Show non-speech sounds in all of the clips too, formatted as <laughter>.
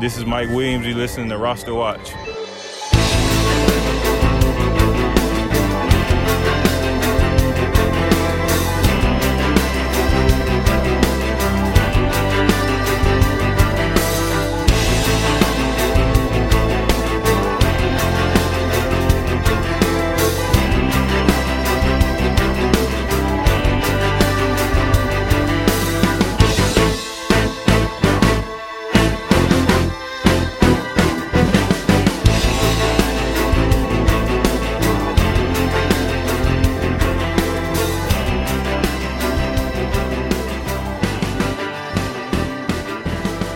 This is Mike Williams. You're listening to Roster Watch.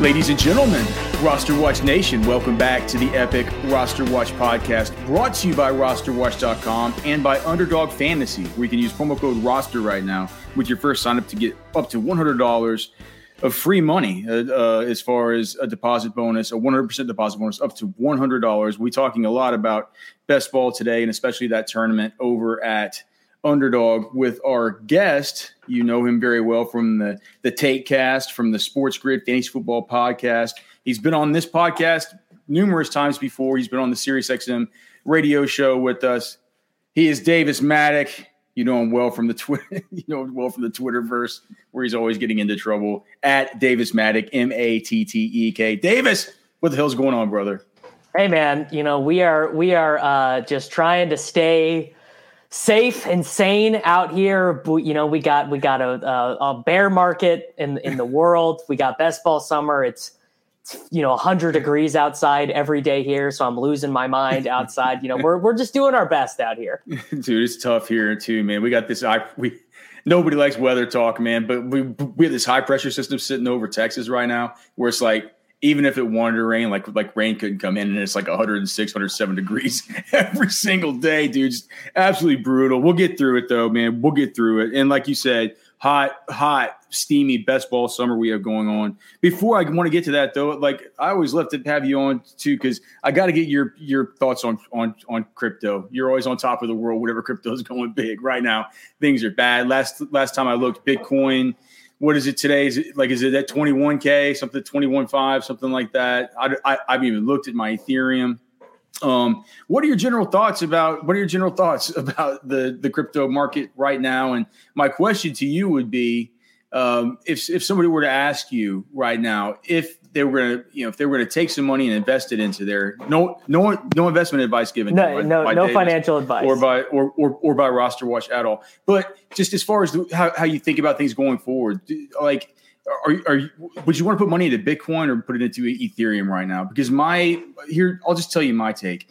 Ladies and gentlemen, Roster Watch Nation, welcome back to the Epic Roster Watch podcast brought to you by rosterwatch.com and by Underdog Fantasy, where you can use promo code ROSTER right now with your first sign up to get up to $100 of free money uh, uh, as far as a deposit bonus, a 100% deposit bonus up to $100. We're talking a lot about best ball today and especially that tournament over at underdog with our guest. You know him very well from the the Taek Cast, from the Sports Grid Fantasy Football Podcast. He's been on this podcast numerous times before. He's been on the SiriusXM radio show with us. He is Davis Mattek. You know him well from the Twitter. <laughs> You know him well from the Twitterverse, where he's always getting into trouble. At Davis Mattek, M A T T E K. Davis, what the hell's going on, brother? Hey man, you know we are we are uh, just trying to stay safe and sane out here. You know, we got we got a, a, a bear market in in the <laughs> world. We got best ball summer. It's, it's you know 100 degrees outside every day here, so I'm losing my mind outside. You know, we're we're just doing our best out here. <laughs> Dude, it's tough here too, man. We got this. I we nobody likes weather talk, man, but we we have this high pressure system sitting over Texas right now, where it's like even if it wanted to rain, like like rain couldn't come in, and it's like 106, 107 degrees <laughs> every single day, dude. Just absolutely brutal. We'll get through it though, man. We'll get through it. And like you said, hot, hot, steamy best ball summer we have going on. Before I want to get to that though, like I always love to have you on too, because I got to get your your thoughts on on on crypto. You're always on top of the world, whatever crypto is <laughs> going big right now. Things are bad. Last last time I looked, Bitcoin what is it today? Is it like is it at 21k, something 21.5, something like that? I, I I've even looked at my Ethereum. Um, what are your general thoughts about what are your general thoughts <laughs> about the the crypto market right now? And my question to you would be, um, if if somebody were to ask you right now if they were going to, you know, if they were going to take some money and invest it into their no, no, no investment advice given. No, by, no, by no Davis financial advice, or by or, or or by roster watch at all. But just as far as the, how how you think about things going forward, like. Are, are you, would you want to put money into Bitcoin or put it into Ethereum right now? Because my here, I'll just tell you my take.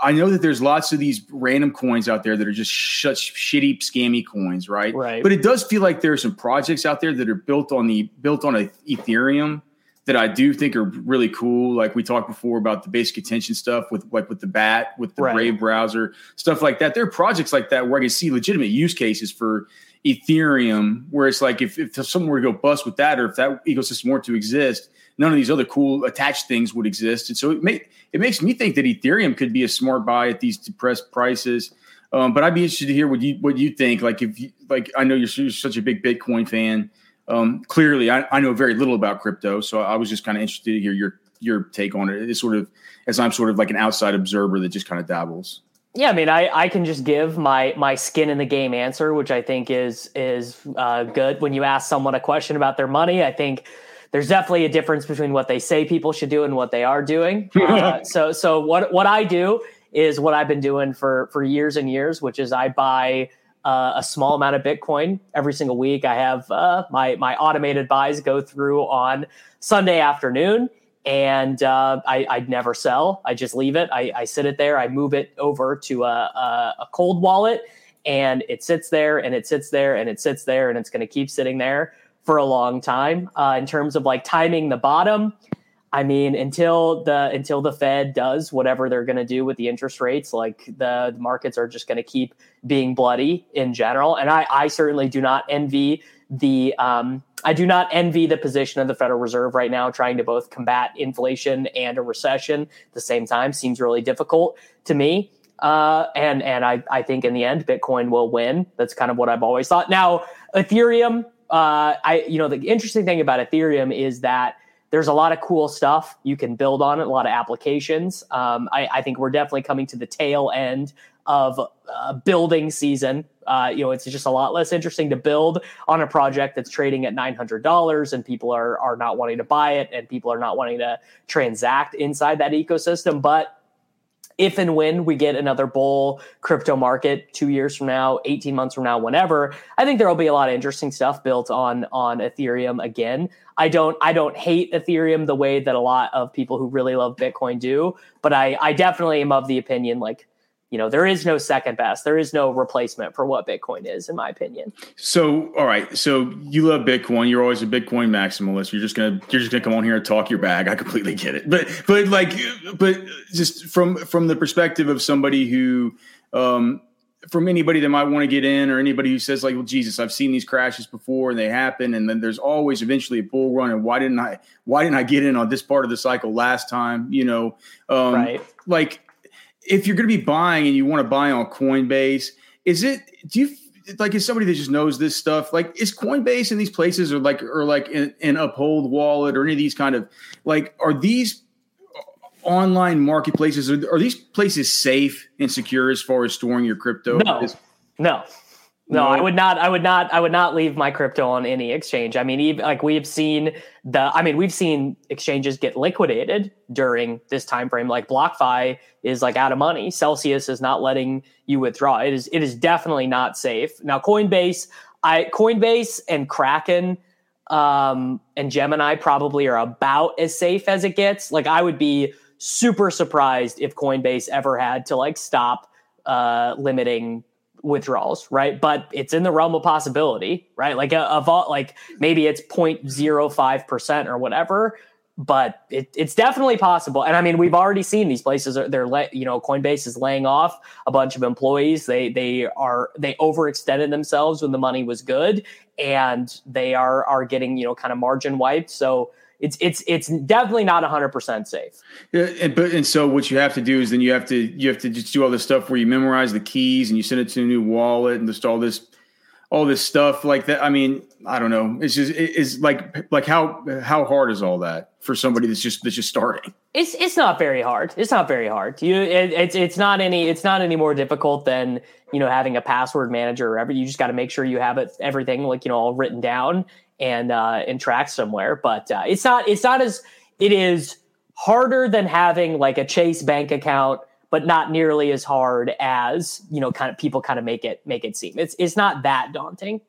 I know that there's lots of these random coins out there that are just such shitty, scammy coins, right? Right. But it does feel like there are some projects out there that are built on the built on a Ethereum that I do think are really cool. Like we talked before about the basic attention stuff with like with the bat, with the right. Brave browser, stuff like that. There are projects like that where I can see legitimate use cases for Ethereum, where it's like if, if someone were to go bust with that, or if that ecosystem were to exist, none of these other cool attached things would exist. And so it may, it makes me think that Ethereum could be a smart buy at these depressed prices. Um, but I'd be interested to hear what you what you think. Like if you, like I know you're, you're such a big Bitcoin fan. Um, clearly, I, I, know very little about crypto, so I was just kind of interested to hear your your take on it. It's sort of as I'm sort of like an outside observer that just kind of dabbles. Yeah, I mean, I, I can just give my my skin in the game answer, which I think is is uh, good. When you ask someone a question about their money, I think there's definitely a difference between what they say people should do and what they are doing. <laughs> Uh, so so what what I do is what I've been doing for for years and years, which is I buy uh, a small amount of Bitcoin every single week. I have uh, my my automated buys go through on Sunday afternoon, and uh, I, I never sell. I just leave it. I, I sit it there. I move it over to a, a, a cold wallet, and it sits there and it sits there and it sits there and it's going to keep sitting there for a long time. Uh, in terms of like timing the bottom, I mean, until the until the Fed does whatever they're going to do with the interest rates, like the, the markets are just going to keep being bloody in general. And I, I certainly do not envy the um, I do not envy the position of the Federal Reserve right now, trying to both combat inflation and a recession at the same time. Seems really difficult to me. Uh, and and I, I think in the end, Bitcoin will win. That's kind of what I've always thought. Now, Ethereum, uh, I you know the interesting thing about Ethereum is that there's a lot of cool stuff you can build on it, a lot of applications. Um, I, I, think we're definitely coming to the tail end of uh, building season. Uh, you know, it's just a lot less interesting to build on a project that's trading at nine hundred dollars, and people are are not wanting to buy it, and people are not wanting to transact inside that ecosystem. But if and when we get another bull crypto market two years from now, 18 months from now, whenever, I think there will be a lot of interesting stuff built on on Ethereum again. I don't I don't hate Ethereum the way that a lot of people who really love Bitcoin do, but I I definitely am of the opinion like you know there is no second best. There is no replacement for what bitcoin is in my opinion. So all right. So you love bitcoin. You're always a bitcoin maximalist. You're just gonna you're just gonna come on here and talk your bag. I completely get it. But but like but just from from the perspective of somebody who um from anybody that might want to get in or anybody who says like well jesus i've seen these crashes before and they happen and then there's always eventually a bull run and why didn't i why didn't i get in on this part of the cycle last time you know? Um right. like if you're going to be buying and you want to buy on Coinbase, is it do you like is somebody that just knows this stuff? Like is Coinbase in these places or like or like an, in Uphold Wallet or any of these kind of like are these online marketplaces are, are these places safe and secure as far as storing your crypto? No, no. No, I would not. I would not. I would not leave my crypto on any exchange. I mean, even, like we've seen the. I mean, we've seen exchanges get liquidated during this time frame. Like BlockFi is like out of money. Celsius is not letting you withdraw. It is. It is definitely not safe. Now, Coinbase, I Coinbase and Kraken um, and Gemini probably are about as safe as it gets. Like I would be super surprised if Coinbase ever had to like stop uh, limiting withdrawals, right? But it's in the realm of possibility, right? Like a, a vault, like maybe it's 0.05% or whatever, but it, it's definitely possible. And I mean, we've already seen these places are they're let, you know, Coinbase is laying off a bunch of employees. They, they are, they overextended themselves when the money was good and they are, are getting, you know, kind of margin wiped. So, it's it's it's definitely not 100% safe. Yeah, and, but and so what you have to do is then you have to you have to just do all this stuff where you memorize the keys and you send it to a new wallet and just all this all this stuff like that. I mean, I don't know. It's just it's like like how how hard is all that for somebody that's just that's just starting? It's it's not very hard. It's not very hard. You it, it's it's not any it's not any more difficult than you know having a password manager or ever. You just got to make sure you have it everything like you know all written down and uh, and tracked somewhere. But uh, it's not it's not as it is harder than having like a Chase bank account, but not nearly as hard as you know kind of people kind of make it make it seem. It's it's not that daunting.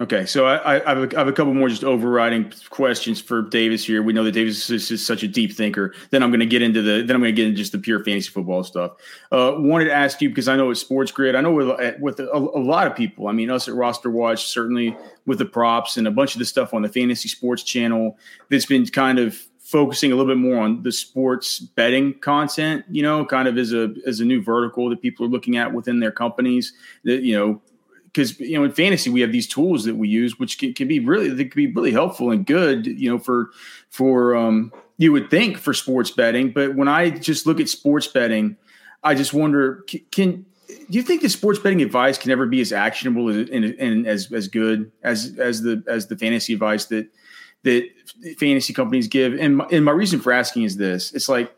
Okay, so I, I, have a, I, have a, couple more just overriding questions for Davis here. We know that Davis is, is such a deep thinker. Then I'm going to get into the then I'm going to get into just the pure fantasy football stuff. Uh, wanted to ask you because I know with Sports Grid, I know with with a, a, lot of people. I mean, us at Roster Watch certainly with the props and a bunch of the stuff on the Fantasy Sports Channel that's been kind of focusing a little bit more on the sports betting content. You know, kind of as a as a new vertical that people are looking at within their companies. That you know because you know in fantasy we have these tools that we use which can, can, be really they can be really helpful and good you know for for um you would think for sports betting but when i just look at sports betting i just wonder can, can do you think the sports betting advice can ever be as actionable and, and as as good as as the as the fantasy advice that that fantasy companies give and my, and my reason for asking is this it's like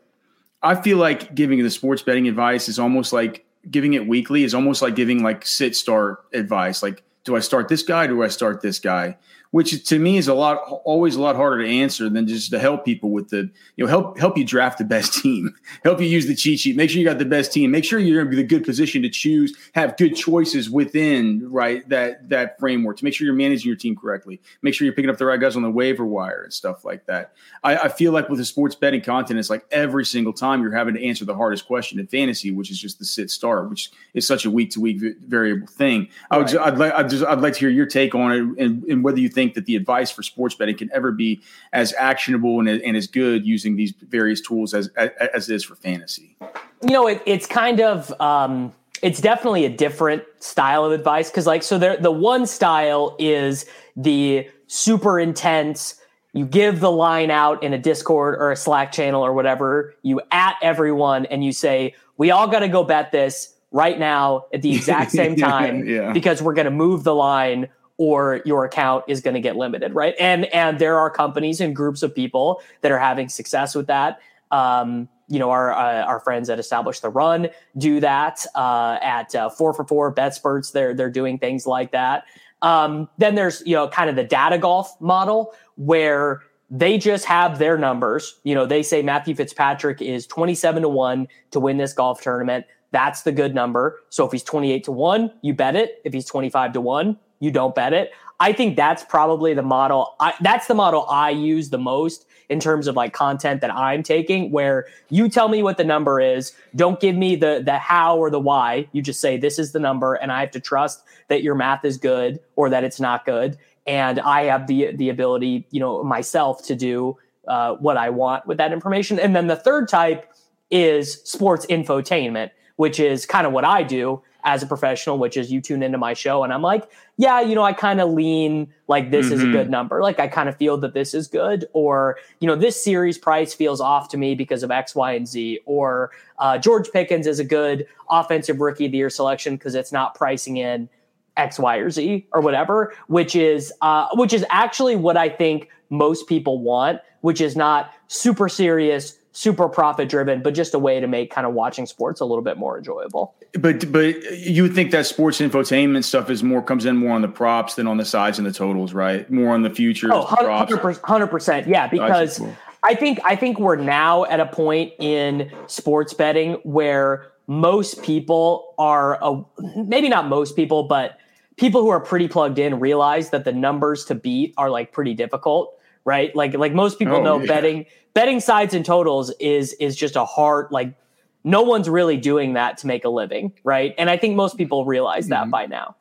i feel like giving the sports betting advice is almost like giving it weekly is almost like giving like sit start advice, like do I start this guy? do I start this guy? Which to me is a lot always a lot harder to answer than just to help people with the you know help help you draft the best team <laughs> help you use the cheat sheet make sure you got the best team make sure you're in the good position to choose have good choices within right that that framework to make sure you're managing your team correctly make sure you're picking up the right guys on the waiver wire and stuff like that. I, I feel like with the sports betting content it's like every single time you're having to answer the hardest question in fantasy which is just the sit start which is such a week to week variable thing. I would I'd like I'd, just, I'd like to hear your take on it and, and whether you think that the advice for sports betting can ever be as actionable and, and as good using these various tools as, as, as it is for fantasy. You know, it, it's kind of, um, it's definitely a different style of advice. Cause like, so there, the one style is the super intense, you give the line out in a Discord or a Slack channel or whatever, you at everyone and you say, we all got to go bet this right now at the exact <laughs> same time yeah. because we're going to move the line or your account is going to get limited, right? And and there are companies and groups of people that are having success with that. Um, you know, our uh, our friends that establish the run do that uh, at uh, four for four BetSperts. They're they're doing things like that. Um, then there's you know kind of the data golf model where they just have their numbers. You know, they say Matthew Fitzpatrick is 27 to 1 to win this golf tournament. That's the good number. So if he's 28 to 1, you bet it. If he's 25 to 1, you don't bet it. I think that's probably the model. I, that's the model I use the most in terms of like content that I'm taking, where you tell me what the number is. Don't give me the the how or the why. You just say this is the number, and I have to trust that your math is good or that it's not good, and I have the the ability, you know, myself to do uh, what I want with that information. And then the third type is sports infotainment, which is kind of what I do as a professional, which is you tune into my show and I'm like, yeah, you know, I kind of lean like this mm-hmm. is a good mm-hmm. number. Like I kind of feel that this is good, or you know, this series price feels off to me because of X, Y, and Z, or uh, George Pickens is a good offensive rookie of the year selection because it's not pricing in X, Y, or Z or whatever, which is uh, which is actually what I think most people want, which is not super serious super profit driven, but just a way to make kind of watching sports a little bit more enjoyable. But but you think that sports infotainment stuff is more comes in more on the props than on the sides and the totals, right? More on the futures. Oh, 100 percent, yeah. Because cool. I think I think we're now at a point in sports betting where most people are a, maybe not most people, but people who are pretty plugged in realize that the numbers to beat are like pretty difficult right? Like like most people oh, know yeah. betting betting sides and totals is is just a hard like no one's really doing that to make a living, right? And I think most people realize that mm-hmm. by now.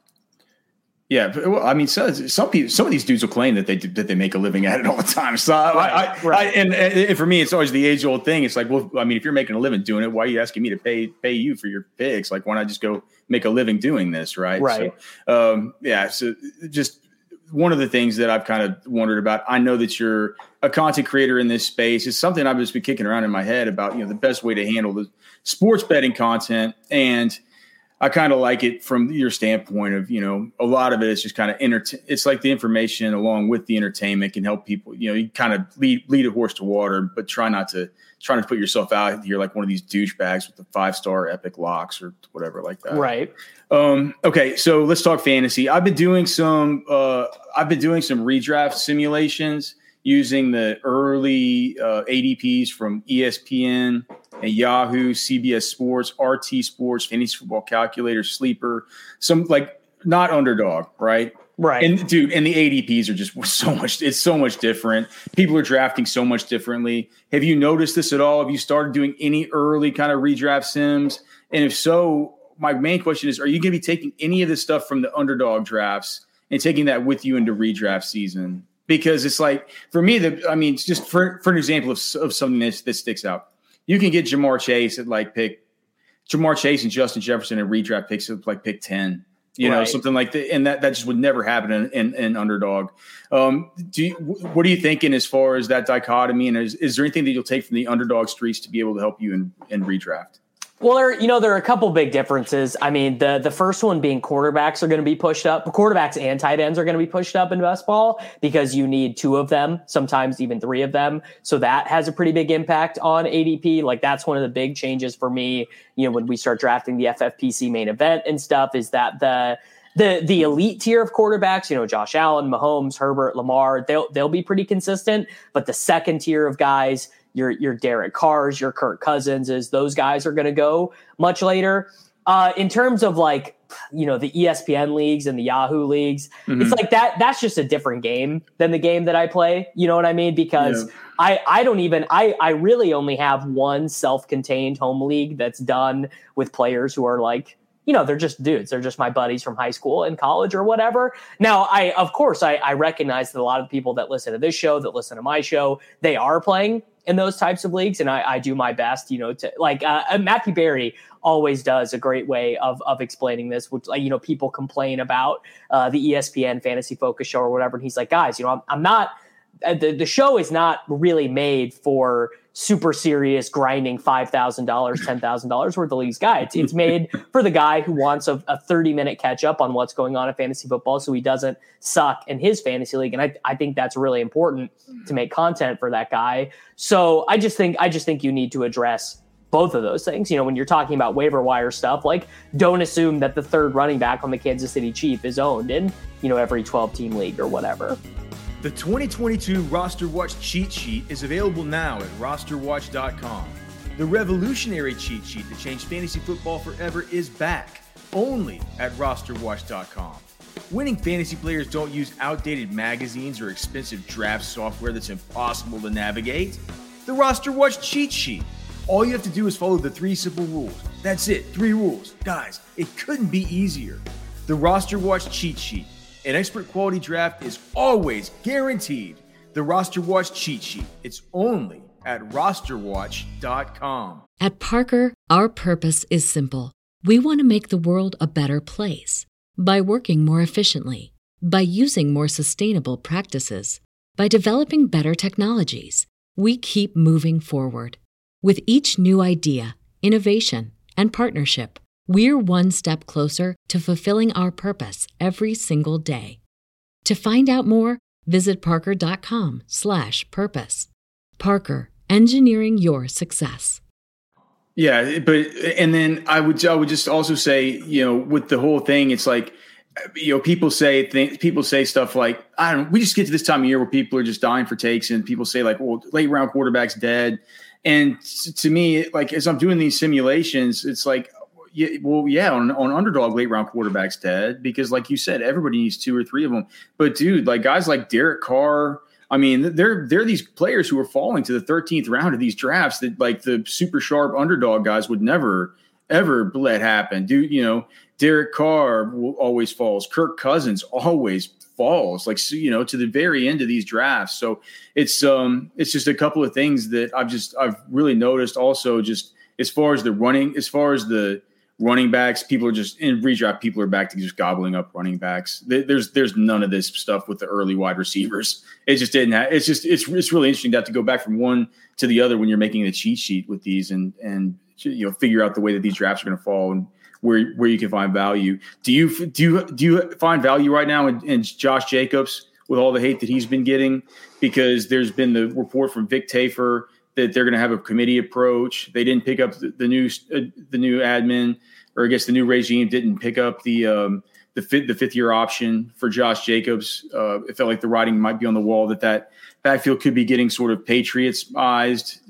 Yeah, well, I mean, some, some people, some of these dudes will claim that they that they make a living at it all the time. So, right, I, I, right. I, and, and, for me, it's always the age old thing. It's like, well, I mean, if you're making a living doing it, why are you asking me to pay pay you for your picks? Like, why not just go make a living doing this, right? Right. So, um, yeah. So, just one of the things that I've kind of wondered about. I know that you're a content creator in this space. It's something I've just been kicking around in my head about, you know, the best way to handle the sports betting content. And I kind of like it from your standpoint of, you know, a lot of it is just kind of enter- it's like the information along with the entertainment can help people, you know, you kind of lead, lead a horse to water, but try not to try to put yourself out here like one of these douchebags with the five star epic locks or whatever like that. Right. Um, okay. So let's talk fantasy. I've been doing some, uh, I've been doing some redraft simulations using the early uh, ADPs from ESPN and Yahoo, CBS Sports, RT Sports, Fantasy Football Calculator, Sleeper, some like not underdog, right? Right. And dude, and the ADPs are just <laughs> so much, it's so much different. People are drafting so much differently. Have you noticed this at all? Have you started doing any early kind of redraft sims? And if so, my main question is, are you going to be taking any of the stuff from the underdog drafts and taking that with you into redraft season? because it's like for me the I mean just for for an example of, of something that, that sticks out. You can get Ja'Marr Chase at like pick Ja'Marr Chase and Justin Jefferson at redraft picks at like pick 10. You right. know, something like that, and that, that just would never happen in, in, in underdog. Um, do you, what are you thinking as far as that dichotomy? And is, is there anything that you'll take from the underdog streets to be able to help you in, in redraft? Well, there, you know, there are a couple big differences. I mean, the the first one being quarterbacks are going to be pushed up. Quarterbacks and tight ends are going to be pushed up in best ball because you need two of them, sometimes even three of them. So that has a pretty big impact on ADP. Like that's one of the big changes for me. You know, when we start drafting the FFPC main event and stuff, is that the the the elite tier of quarterbacks, you know, Josh Allen, Mahomes, Herbert, Lamar, they'll they'll be pretty consistent. But the second tier of guys, your your Derek Carrs, your Kirk Cousins, is those guys are going to go much later. Uh, in terms of like you know the ESPN leagues and the Yahoo leagues, mm-hmm. it's like that. That's just a different game than the game that I play. You know what I mean? Because yeah. I I don't even I I really only have one self contained home league that's done with players who are like you know, they're just dudes. They're just my buddies from high school and college or whatever. Now, I, of course, I, I recognize that a lot of people that listen to this show, that listen to my show, they are playing in those types of leagues. And I, I do my best, you know, to like uh, uh Matthew Berry always does a great way of, of explaining this, which, like, you know, people complain about uh, the ESPN fantasy focus show or whatever. And he's like, guys, you know, I'm, I'm not, Uh, the, the show is not really made for super serious grinding $5,000, $10,000 worth of leagues guy. It's, it's made <laughs> for the guy who wants a, a 30 minute catch up on what's going on in fantasy football so he doesn't suck in his fantasy league. And I, I think that's really important to make content for that guy. So I just think, I just think you need to address both of those things. You know, when you're talking about waiver wire stuff, like don't assume that the third running back on the Kansas City Chief is owned in, you know, every 12 team league or whatever. The 2022 Roster Watch cheat sheet is available now at rosterwatch.com. The revolutionary cheat sheet that changed fantasy football forever is back, only at rosterwatch.com. Winning fantasy players don't use outdated magazines or expensive draft software that's impossible to navigate. The Roster Watch cheat sheet. All you have to do is follow the three simple rules. That's it, three rules. Guys, it couldn't be easier. The Roster Watch cheat sheet an expert quality draft is always guaranteed. The Roster Watch cheat sheet. It's only at rosterwatch.com. At Parker, our purpose is simple. We want to make the world a better place by working more efficiently, by using more sustainable practices, by developing better technologies. We keep moving forward. With each new idea, innovation, and partnership, we're one step closer to fulfilling our purpose every single day. To find out more, visit parker.com/purpose. Parker, engineering your success. Yeah, but and then I would I would just also say, you know, with the whole thing, it's like you know, people say things, people say stuff like, I don't know, we just get to this time of year where people are just dying for takes and people say like, well, late round quarterback's dead. And to me, like as I'm doing these simulations, it's like, yeah, well, yeah, on, on underdog late round quarterbacks, Ted, because like you said, everybody needs two or three of them. But dude, like guys like Derek Carr, I mean, they're they're these players who are falling to the 13th round of these drafts that like the super sharp underdog guys would never ever let happen. Dude, you know, Derek Carr always falls. Kirk Cousins always falls, like you know, to the very end of these drafts. So it's um it's just a couple of things that I've just I've really noticed. Also, just as far as the running, as far as the running backs. People are just in redraft. People are back to just gobbling up running backs. There's there's none of this stuff with the early wide receivers. <laughs> It just didn't. Have, it's just it's it's really interesting to have to go back from one to the other when you're making the cheat sheet with these and and you know figure out the way that these drafts are going to fall and where where you can find value. Do you do you do you find value right now in, in Josh Jacobs with all the hate that he's been getting? Because there's been the report from Vic Tafur that they're going to have a committee approach. They didn't pick up the, the new uh, the new admin, or I guess the new regime didn't pick up the um, the fifth the fifth year option for Josh Jacobs. Uh, it felt like the writing might be on the wall that that backfield could be getting sort of Patriotsized,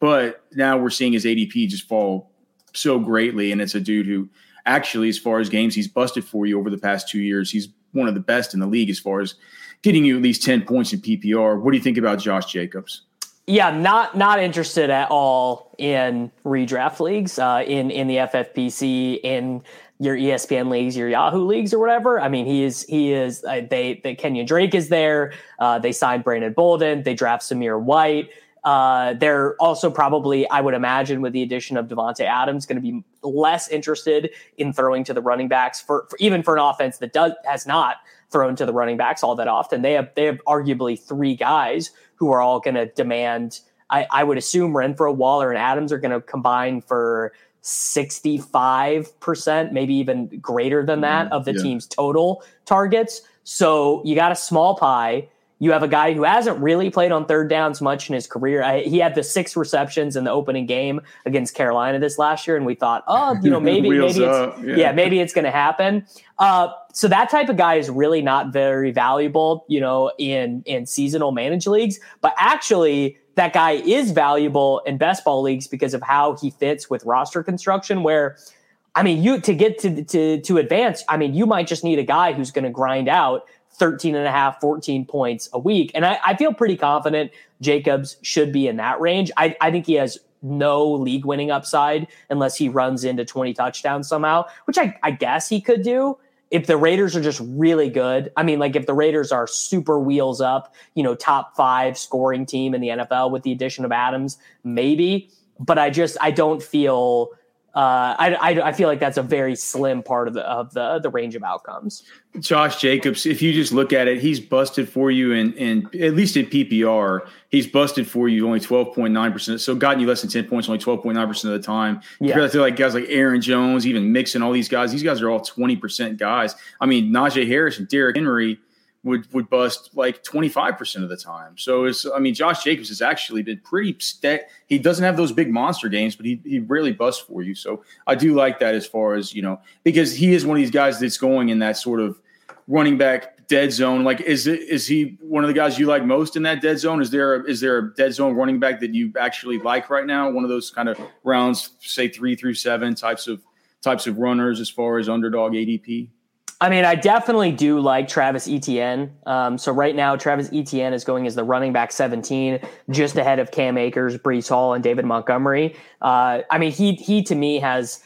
but now we're seeing his ADP just fall so greatly, and it's a dude who actually, as far as games he's busted for you over the past two years, he's one of the best in the league as far as getting you at least ten points in PPR. What do you think about Josh Jacobs? Yeah, not not interested at all in redraft leagues, uh, in in the FFPC, in your ESPN leagues, your Yahoo leagues, or whatever. I mean, he is he is. Uh, they they Kenyan Drake is there. Uh, they signed Brandon Bolden. They draft Zamir White. Uh, they're also probably, I would imagine, with the addition of Davante Adams, going to be less interested in throwing to the running backs for, for even for an offense that does has not thrown to the running backs all that often. They have they have arguably three guys who are all going to demand. I, I would assume Renfrow, Waller, and Adams are going to combine for 65%, maybe even greater than that, mm, of the yeah. team's total targets. So you got a small pie. You have a guy who hasn't really played on third downs much in his career. I, he had the six receptions in the opening game against Carolina this last year, and we thought, oh, you know, <laughs> maybe maybe it's yeah. yeah. maybe it's going to happen. Uh, so that type of guy is really not very valuable, you know, in in seasonal managed leagues. But actually, that guy is valuable in best ball leagues because of how he fits with roster construction. Where, I mean, you to get to to to advance, I mean, you might just need a guy who's going to grind out 13 and a half, 14 points a week. And I, I feel pretty confident Jacobs should be in that range. I, I think he has no league winning upside unless he runs into 20 touchdowns somehow, which I, I guess he could do. If the Raiders are just really good, I mean, like if the Raiders are super wheels up, you know, top five scoring team in the NFL with the addition of Adams, maybe. But I just, I don't feel uh, I, I, I, feel like that's a very slim part of the of the the range of outcomes. Josh Jacobs, if you just look at it, he's busted for you in, in at least in PPR, he's busted for you only twelve point nine percent. So gotten you less than ten points only twelve point nine percent of the time. Yeah, compare to like guys like Aaron Jones, even Mixon, all these guys. These guys are all twenty percent guys. I mean, Najee Harris and Derrick Henry would would bust like 25% of the time. So it's I mean Josh Jacobs has actually been pretty st- he doesn't have those big monster games, but he he rarely busts for you. So I do like that as far as, you know, because he is one of these guys that's going in that sort of running back dead zone. Like is it is he one of the guys you like most in that dead zone? Is there a, is there a dead zone running back that you actually like right now? One of those kind of rounds say 3 through 7 types of types of runners as far as underdog ADP? I mean, I definitely do like Travis Etienne. Um, so right now, Travis Etienne is going as the running back 17, just ahead of Cam Akers, Breece Hall, and David Montgomery. Uh, I mean, he he to me has.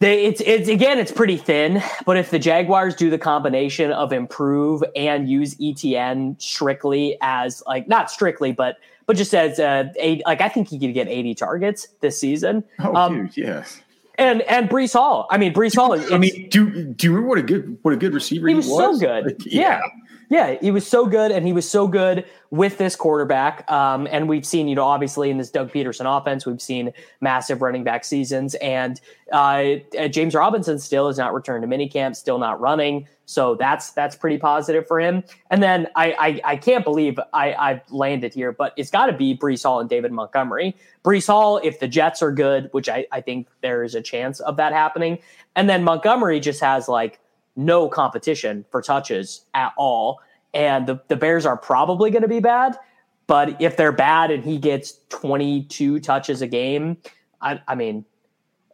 They, it's it's again it's pretty thin, but if the Jaguars do the combination of improve and use Etienne strictly as like not strictly, but but just as a, a like I think he could get 80 targets this season. Oh, um, dude, yes and and Breece Hall. I mean, Breece Hall. I mean, do do you remember what a good what a good receiver he, was? He was so good. Like, <laughs> yeah. yeah. Yeah, he was so good, and he was so good with this quarterback. Um, and we've seen, you know, obviously in this Doug Pederson offense, we've seen massive running back seasons. And uh, James Robinson still has not returned to minicamp, still not running. So that's that's pretty positive for him. And then I I, I can't believe I, I've landed here, but it's got to be Breece Hall and David Montgomery. Breece Hall, if the Jets are good, which I, I think there is a chance of that happening, and then Montgomery just has like no competition for touches at all. And the, the Bears are probably going to be bad. But if they're bad and he gets 22 touches a game, I, I mean,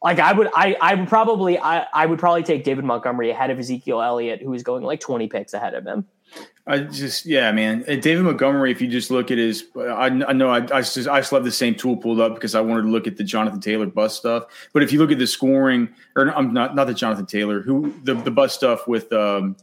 like I would, I, I would probably, I, I would probably take David Montgomery ahead of Ezekiel Elliott, who is going like 20 picks ahead of him. I just, yeah, man. David Montgomery, if you just look at his, I, I know I, I just, I just love the same tool pulled up because I wanted to look at the Jonathan Taylor bust stuff. But if you look at the scoring, or I'm not, not the Jonathan Taylor, who the, the bust stuff with, um,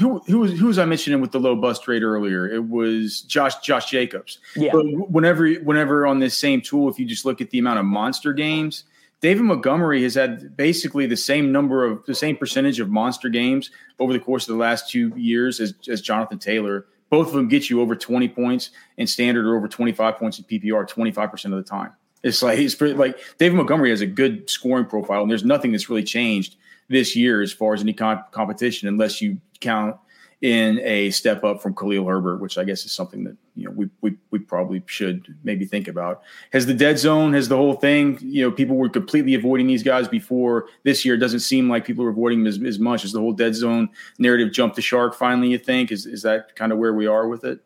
who who was who was I mentioning with the low bust rate earlier? It was Josh Josh Jacobs. Yeah. But whenever whenever on this same tool, if you just look at the amount of monster games, David Montgomery has had basically the same number of the same percentage of monster games over the course of the last two years as, as Jonathan Taylor. Both of them get you over 20 points in standard or over 25 points in PPR 25% of the time. It's like he's pretty, like David Montgomery has a good scoring profile, and there's nothing that's really changed this year as far as any comp- competition, unless you count in a step up from Khalil Herbert, which I guess is something that you know we we we probably should maybe think about. Has the dead zone, has the whole thing, you know, people were completely avoiding these guys before this year. It doesn't seem like people are avoiding them as, as much as the whole dead zone narrative jumped the shark finally, you think? Is is that kind of where we are with it?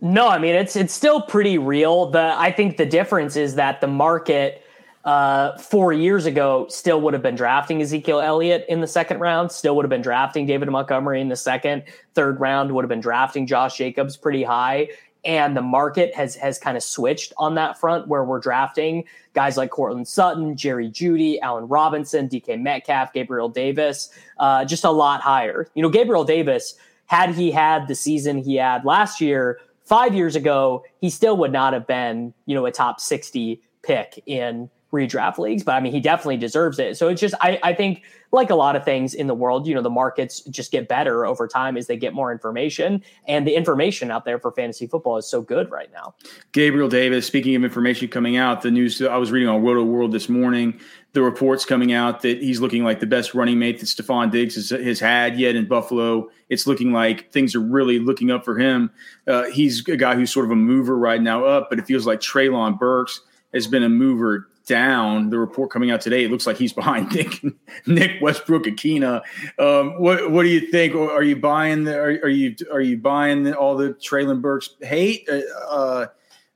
No, I mean it's it's still pretty real. The I think the difference is that the market uh, four years ago still would have been drafting Ezekiel Elliott in the second round, still would have been drafting David Montgomery in the second, third round, would have been drafting Josh Jacobs pretty high. And the market has has kind of switched on that front where we're drafting guys like Courtland Sutton, Jerry Jeudy, Allen Robinson, DK Metcalf, Gabriel Davis, uh, just a lot higher. You know, Gabriel Davis, had he had the season he had last year, five years ago, he still would not have been, you know, a top 60 pick in redraft leagues, but I mean, he definitely deserves it. So it's just, I, I think, like a lot of things in the world, you know, the markets just get better over time as they get more information. And the information out there for fantasy football is so good right now. Gabriel Davis, speaking of information coming out, the news I was reading on Rotoworld this morning, the reports coming out that he's looking like the best running mate that Stefon Diggs has, has had yet in Buffalo. It's looking like things are really looking up for him. Uh, he's a guy who's sort of a mover right now up, but it feels like Treylon Burks has been a mover down. The report coming out today, it looks like he's behind <laughs> Nick Nick Westbrook-Ikhine. Um, what what do you think? Are you buying the? Are, are you are you buying the, all the Treylon Burks hate? Uh, uh,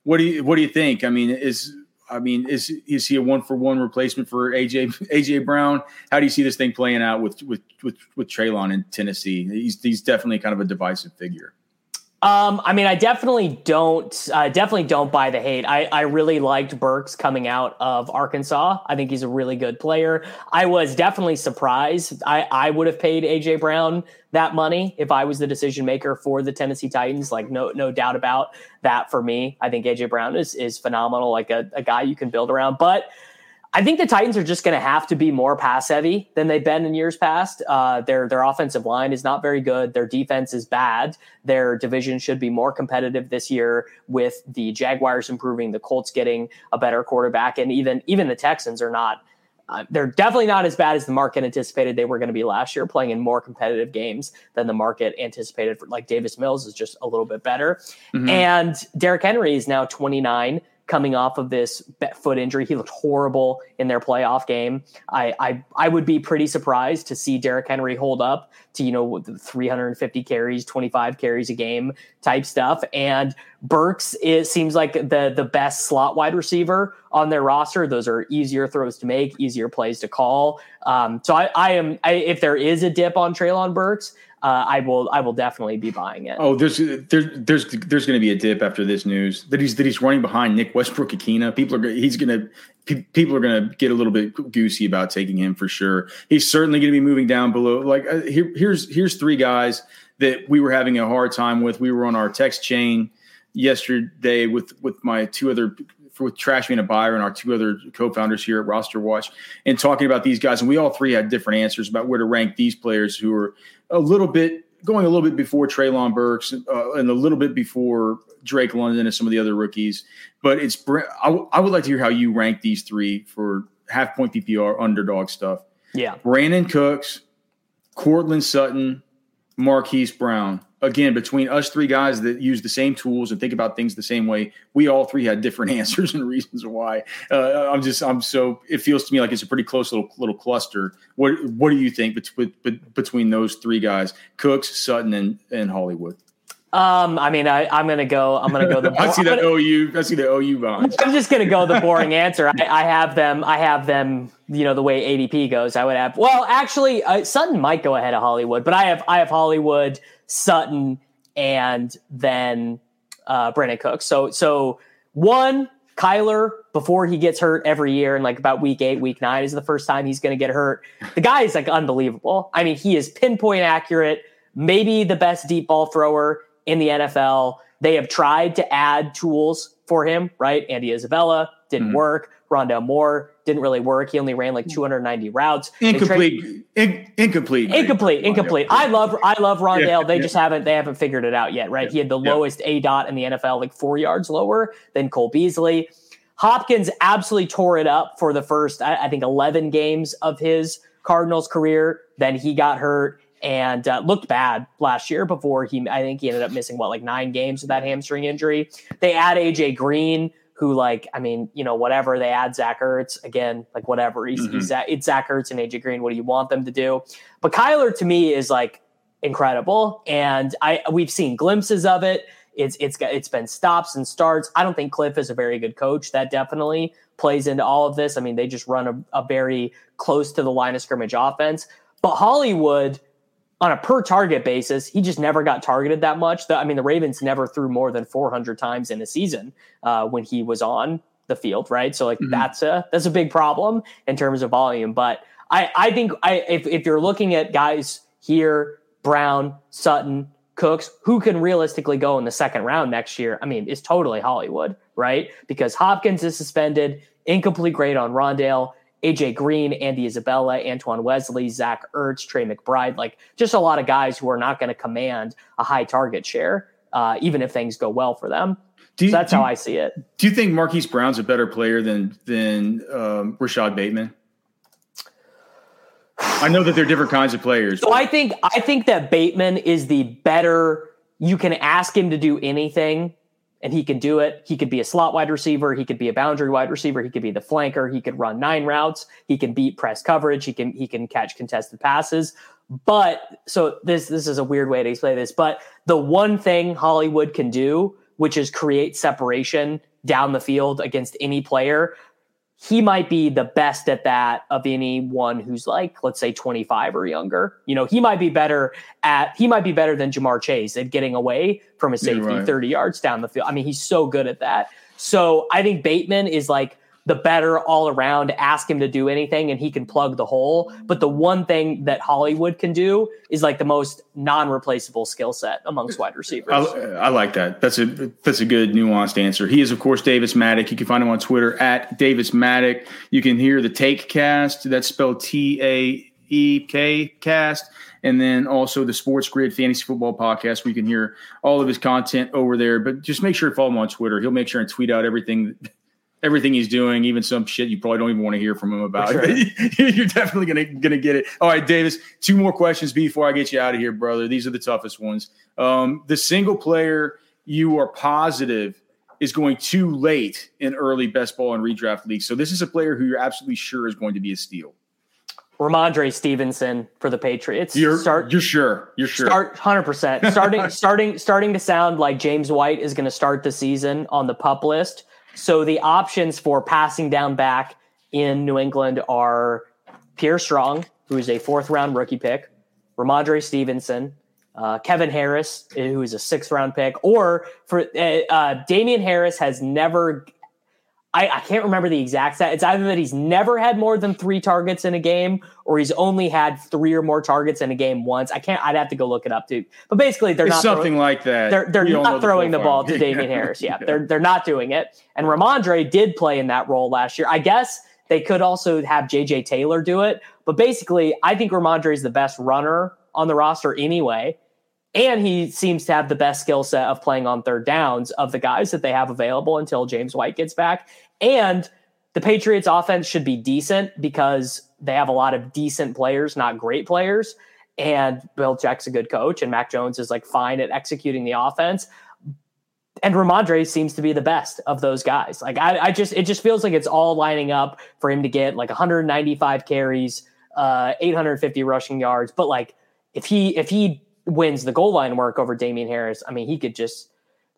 what do you what do you think? I mean, is I mean, is is he a one for one replacement for AJ AJ Brown? How do you see this thing playing out with with with, with Treylon in Tennessee? He's he's definitely kind of a divisive figure. Um, I mean, I definitely don't, uh, definitely don't buy the hate. I, I really liked Burks coming out of Arkansas. I think he's a really good player. I was definitely surprised. I, I would have paid AJ Brown that money if I was the decision maker for the Tennessee Titans. Like no, no doubt about that for me. I think AJ Brown is, is phenomenal, like a, a guy you can build around, but I think the Titans are just going to have to be more pass heavy than they've been in years past. Uh, their their offensive line is not very good. Their defense is bad. Their division should be more competitive this year with the Jaguars improving, the Colts getting a better quarterback, and even even the Texans are not. Uh, they're definitely not as bad as the market anticipated they were going to be last year, playing in more competitive games than the market anticipated. For, like Davis Mills is just a little bit better, mm-hmm. and Derrick Henry is now 29 coming off of this foot injury. He looked horrible in their playoff game. I, I, I would be pretty surprised to see Derrick Henry hold up to, you know, 350 carries, 25 carries a game type stuff. And Burks it seems like the, the best slot wide receiver on their roster. Those are easier throws to make, easier plays to call. Um, so I, I am, I, if there is a dip on Treylon Burks, uh, I will I will definitely be buying it. Oh, there's there's there's there's going to be a dip after this news that he's that he's running behind Nick Westbrook-Ikhine. People are he's going to people are going to get a little bit goosey about taking him for sure. He's certainly going to be moving down below. Like uh, here, here's here's three guys that we were having a hard time with. We were on our text chain yesterday with with my two other for, with Trashman and Byron, our two other co-founders here at Roster Watch, and talking about these guys, and we all three had different answers about where to rank these players who are a little bit going a little bit before Treylon Burks uh, and a little bit before Drake London and some of the other rookies. But it's I, w- I would like to hear how you rank these three for half point PPR underdog stuff. Yeah, Brandin Cooks, Courtland Sutton, Marquise Brown again, between us three guys that use the same tools and think about things the same way, we all three had different <laughs> answers and reasons why. Uh, I'm just, I'm so. It feels to me like it's a pretty close little little cluster. What What do you think between between those three guys, Cooks, Sutton, and and Hollywood? Um, I mean, I, am gonna go. I'm gonna go. The <laughs> I see that gonna, OU. I see the OU bonds. I'm just gonna go the boring answer. I, I, have them. I have them. You know the way ADP goes. I would have. Well, actually, uh, Sutton might go ahead of Hollywood, but I have. I have Hollywood Sutton, and then uh, Brandin Cooks. So so one Kyler before he gets hurt every year, and like about week eight, week nine is the first time he's going to get hurt. The guy is like unbelievable. I mean, he is pinpoint accurate, maybe the best deep ball thrower in the NFL. They have tried to add tools for him, right? Andy Isabella didn't mm-hmm. work. Rondale Moore didn't really work. He only ran like 290 routes. Incomplete. in, incomplete. Incomplete. Incomplete. I love I love Rondale. Yeah, they yeah. just haven't they haven't figured it out yet, right? Yeah, he had the lowest A dot in the NFL, like four yards lower than Cole Beasley. Hopkins absolutely tore it up for the first, I, I think, 11 games of his Cardinals career. Then he got hurt and uh, looked bad last year before he, I think he ended up missing what, like nine games with that hamstring injury. They add AJ Green, who like I mean, you know, whatever they add Zach Ertz again, like whatever. He's, mm-hmm. he's it's Zach Ertz and AJ Green. What do you want them to do? But Kyler to me is like incredible, and I we've seen glimpses of it. It's it's it's been stops and starts. I don't think Cliff is a very good coach. That definitely plays into all of this. I mean, they just run a, a very close to the line of scrimmage offense. But Hollywood on a per target basis, he just never got targeted that much. The, I mean, the Ravens never threw more than 400 times in a season uh, when he was on the field, right? So like mm-hmm. that's a that's a big problem in terms of volume. But I I think I if if you're looking at guys here, Brown, Sutton, Cooks, who can realistically go in the second round next year? I mean, it's totally Hollywood, right? Because Hopkins is suspended, incomplete grade on Rondale. AJ Green, Andy Isabella, Antoine Wesley, Zach Ertz, Trey McBride, like just a lot of guys who are not going to command a high target share, uh, even if things go well for them. You, so that's how you, I see it. Do you think Marquise Brown's a better player than than um, Rashod Bateman? I know that they're different kinds of players. So I think I think that Bateman is the better. You can ask him to do anything, and he can do it. He could be a slot wide receiver. He could be a boundary wide receiver. He could be the flanker. He could run nine routes. He can beat press coverage. He can he can catch contested passes. But so this this is a weird way to explain this. But the one thing Hollywood can do, which is create separation down the field against any player, he might be the best at that of anyone who's like, let's say 25 or younger. You know, he might be better at, he might be better than Ja'Marr Chase at getting away from a safety right. 30 yards down the field. I mean, he's so good at that. So I think Bateman is like the better all around, ask him to do anything and he can plug the hole. But the one thing that Hollywood can do is like the most non replaceable skill set amongst wide receivers. I, I, like that. That's a that's a good nuanced answer. He is, of course, Davis Mattek. You can find him on Twitter at Davis Mattek. You can hear the Taek Cast. That's spelled T A E K Cast. And then also the Sports Grid Fantasy Football Podcast, where you can hear all of his content over there. But just make sure to follow him on Twitter. He'll make sure and tweet out everything everything he's doing, even some shit you probably don't even want to hear from him about. Sure. <laughs> You're definitely gonna gonna get it. All right, Davis. Two more questions before I get you out of here, brother. These are the toughest ones. Um, the single player you are positive is going too late in early best ball and redraft leagues. So this is a player who you're absolutely sure is going to be a steal. Rhamondre Stevenson for the Patriots. You're start, you're sure. You're sure. Start 100%. Starting <laughs> starting starting to sound like James White is going to start the season on the pup list. So the options for passing down back in New England are Pierre Strong, who is a fourth round rookie pick, Rhamondre Stevenson, uh, Kevin Harris, who is a sixth round pick, or for uh, uh, Damien Harris has never I, I, can't remember the exact stat. It's either that he's never had more than three targets in a game, or he's only had three or more targets in a game once. I can't. I'd have to go look it up too. But basically, they're it's not something throwing, like that. They're they're not throwing the, the ball to <laughs> Damien Harris. Yeah, yeah, they're they're not doing it. And Rhamondre did play in that role last year. I guess they could also have J.J. Taylor do it. But basically, I think Rhamondre is the best runner on the roster anyway. And he seems to have the best skill set of playing on third downs of the guys that they have available until James White gets back. And the Patriots offense should be decent because they have a lot of decent players, not great players. And Belichick's a good coach, and Mac Jones is like fine at executing the offense. And Rhamondre seems to be the best of those guys. Like I, I just it just feels like it's all lining up for him to get like 195 carries, uh, 850 rushing yards. But like if he if he wins the goal line work over Damien Harris, I mean he could just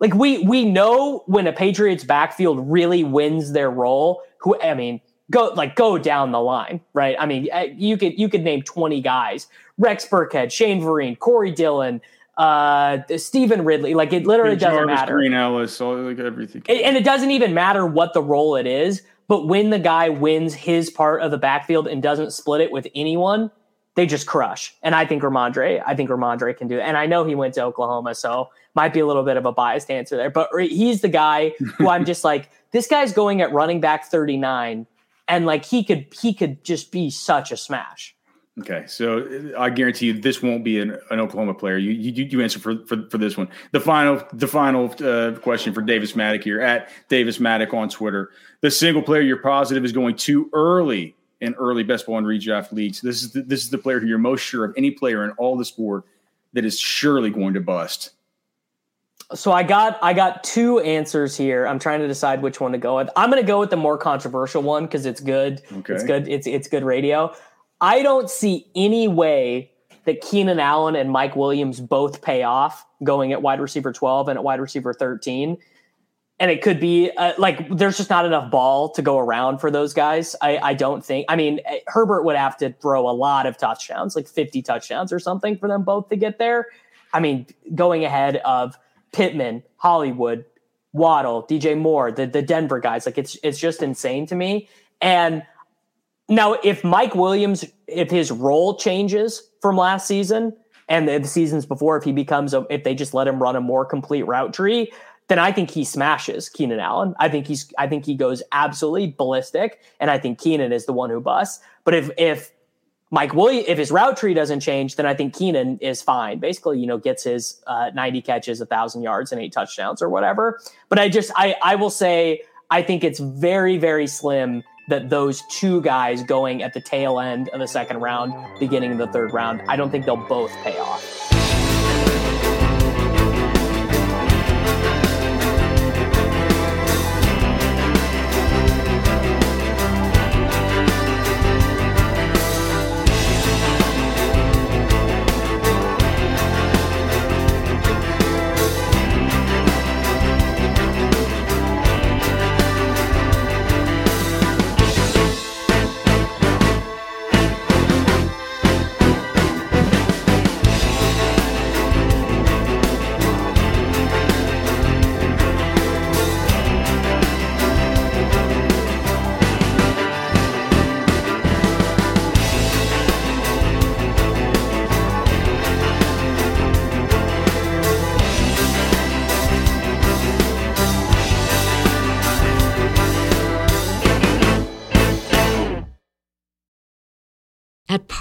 like we we know when a Patriots backfield really wins their role. Who I mean, go like go down the line, right? I mean, eh, you could you could name twenty guys: Rex Burkhead, Shane Vereen, Corey Dillon, uh, Stevan Ridley. Like it literally doesn't Jarvis, matter. Green Ellis, all like everything, and it doesn't even matter what the role it is. But when the guy wins his part of the backfield and doesn't split it with anyone, they just crush. And I think Rhamondre, I think Rhamondre can do it. And I know he went to Oklahoma, so might be a little bit of a biased answer there. But he's the guy who I'm just like, <laughs> this guy's going at running back 39, and like he could he could just be such a smash. Okay, so I guarantee you this won't be an, an Oklahoma player. You, you you answer for, for for this one. The final the final uh, question for Davis Mattek here at Davis Mattek on Twitter. The single player you're positive is going too early in early best ball and redraft leagues. This is the, this is the player who you're most sure of any player in all the sport that is surely going to bust. So I got I got two answers here. I'm trying to decide which one to go with. I'm going to go with the more controversial one because it's good. Okay. It's good. It's it's good radio. I don't see any way that Keenan Allen and Mike Williams both pay off going at wide receiver 12 and at wide receiver 13 and it could be uh, like there's just not enough ball to go around for those guys. I, I don't think. I mean, eh, Herbert would have to throw a lot of touchdowns, like 50 touchdowns or something, for them both to get there. I mean, going ahead of Pittman, Hollywood, Waddle, DJ Moore, the the Denver guys, like it's it's just insane to me. And now, if Mike Williams, if his role changes from last season and the, the seasons before, if he becomes a, if they just let him run a more complete route tree, then I think he smashes Keenan Allen. I think he's I think he goes absolutely ballistic, and I think Keenan is the one who busts. But if if Mike Williams, if his route tree doesn't change, then I think Keenan is fine. Basically, you know, gets his uh, 90 catches, a thousand yards, and eight touchdowns or whatever. But I just I I will say I think it's very very slim that those two guys going at the tail end of the second round, beginning of the third round, I don't think they'll both pay off.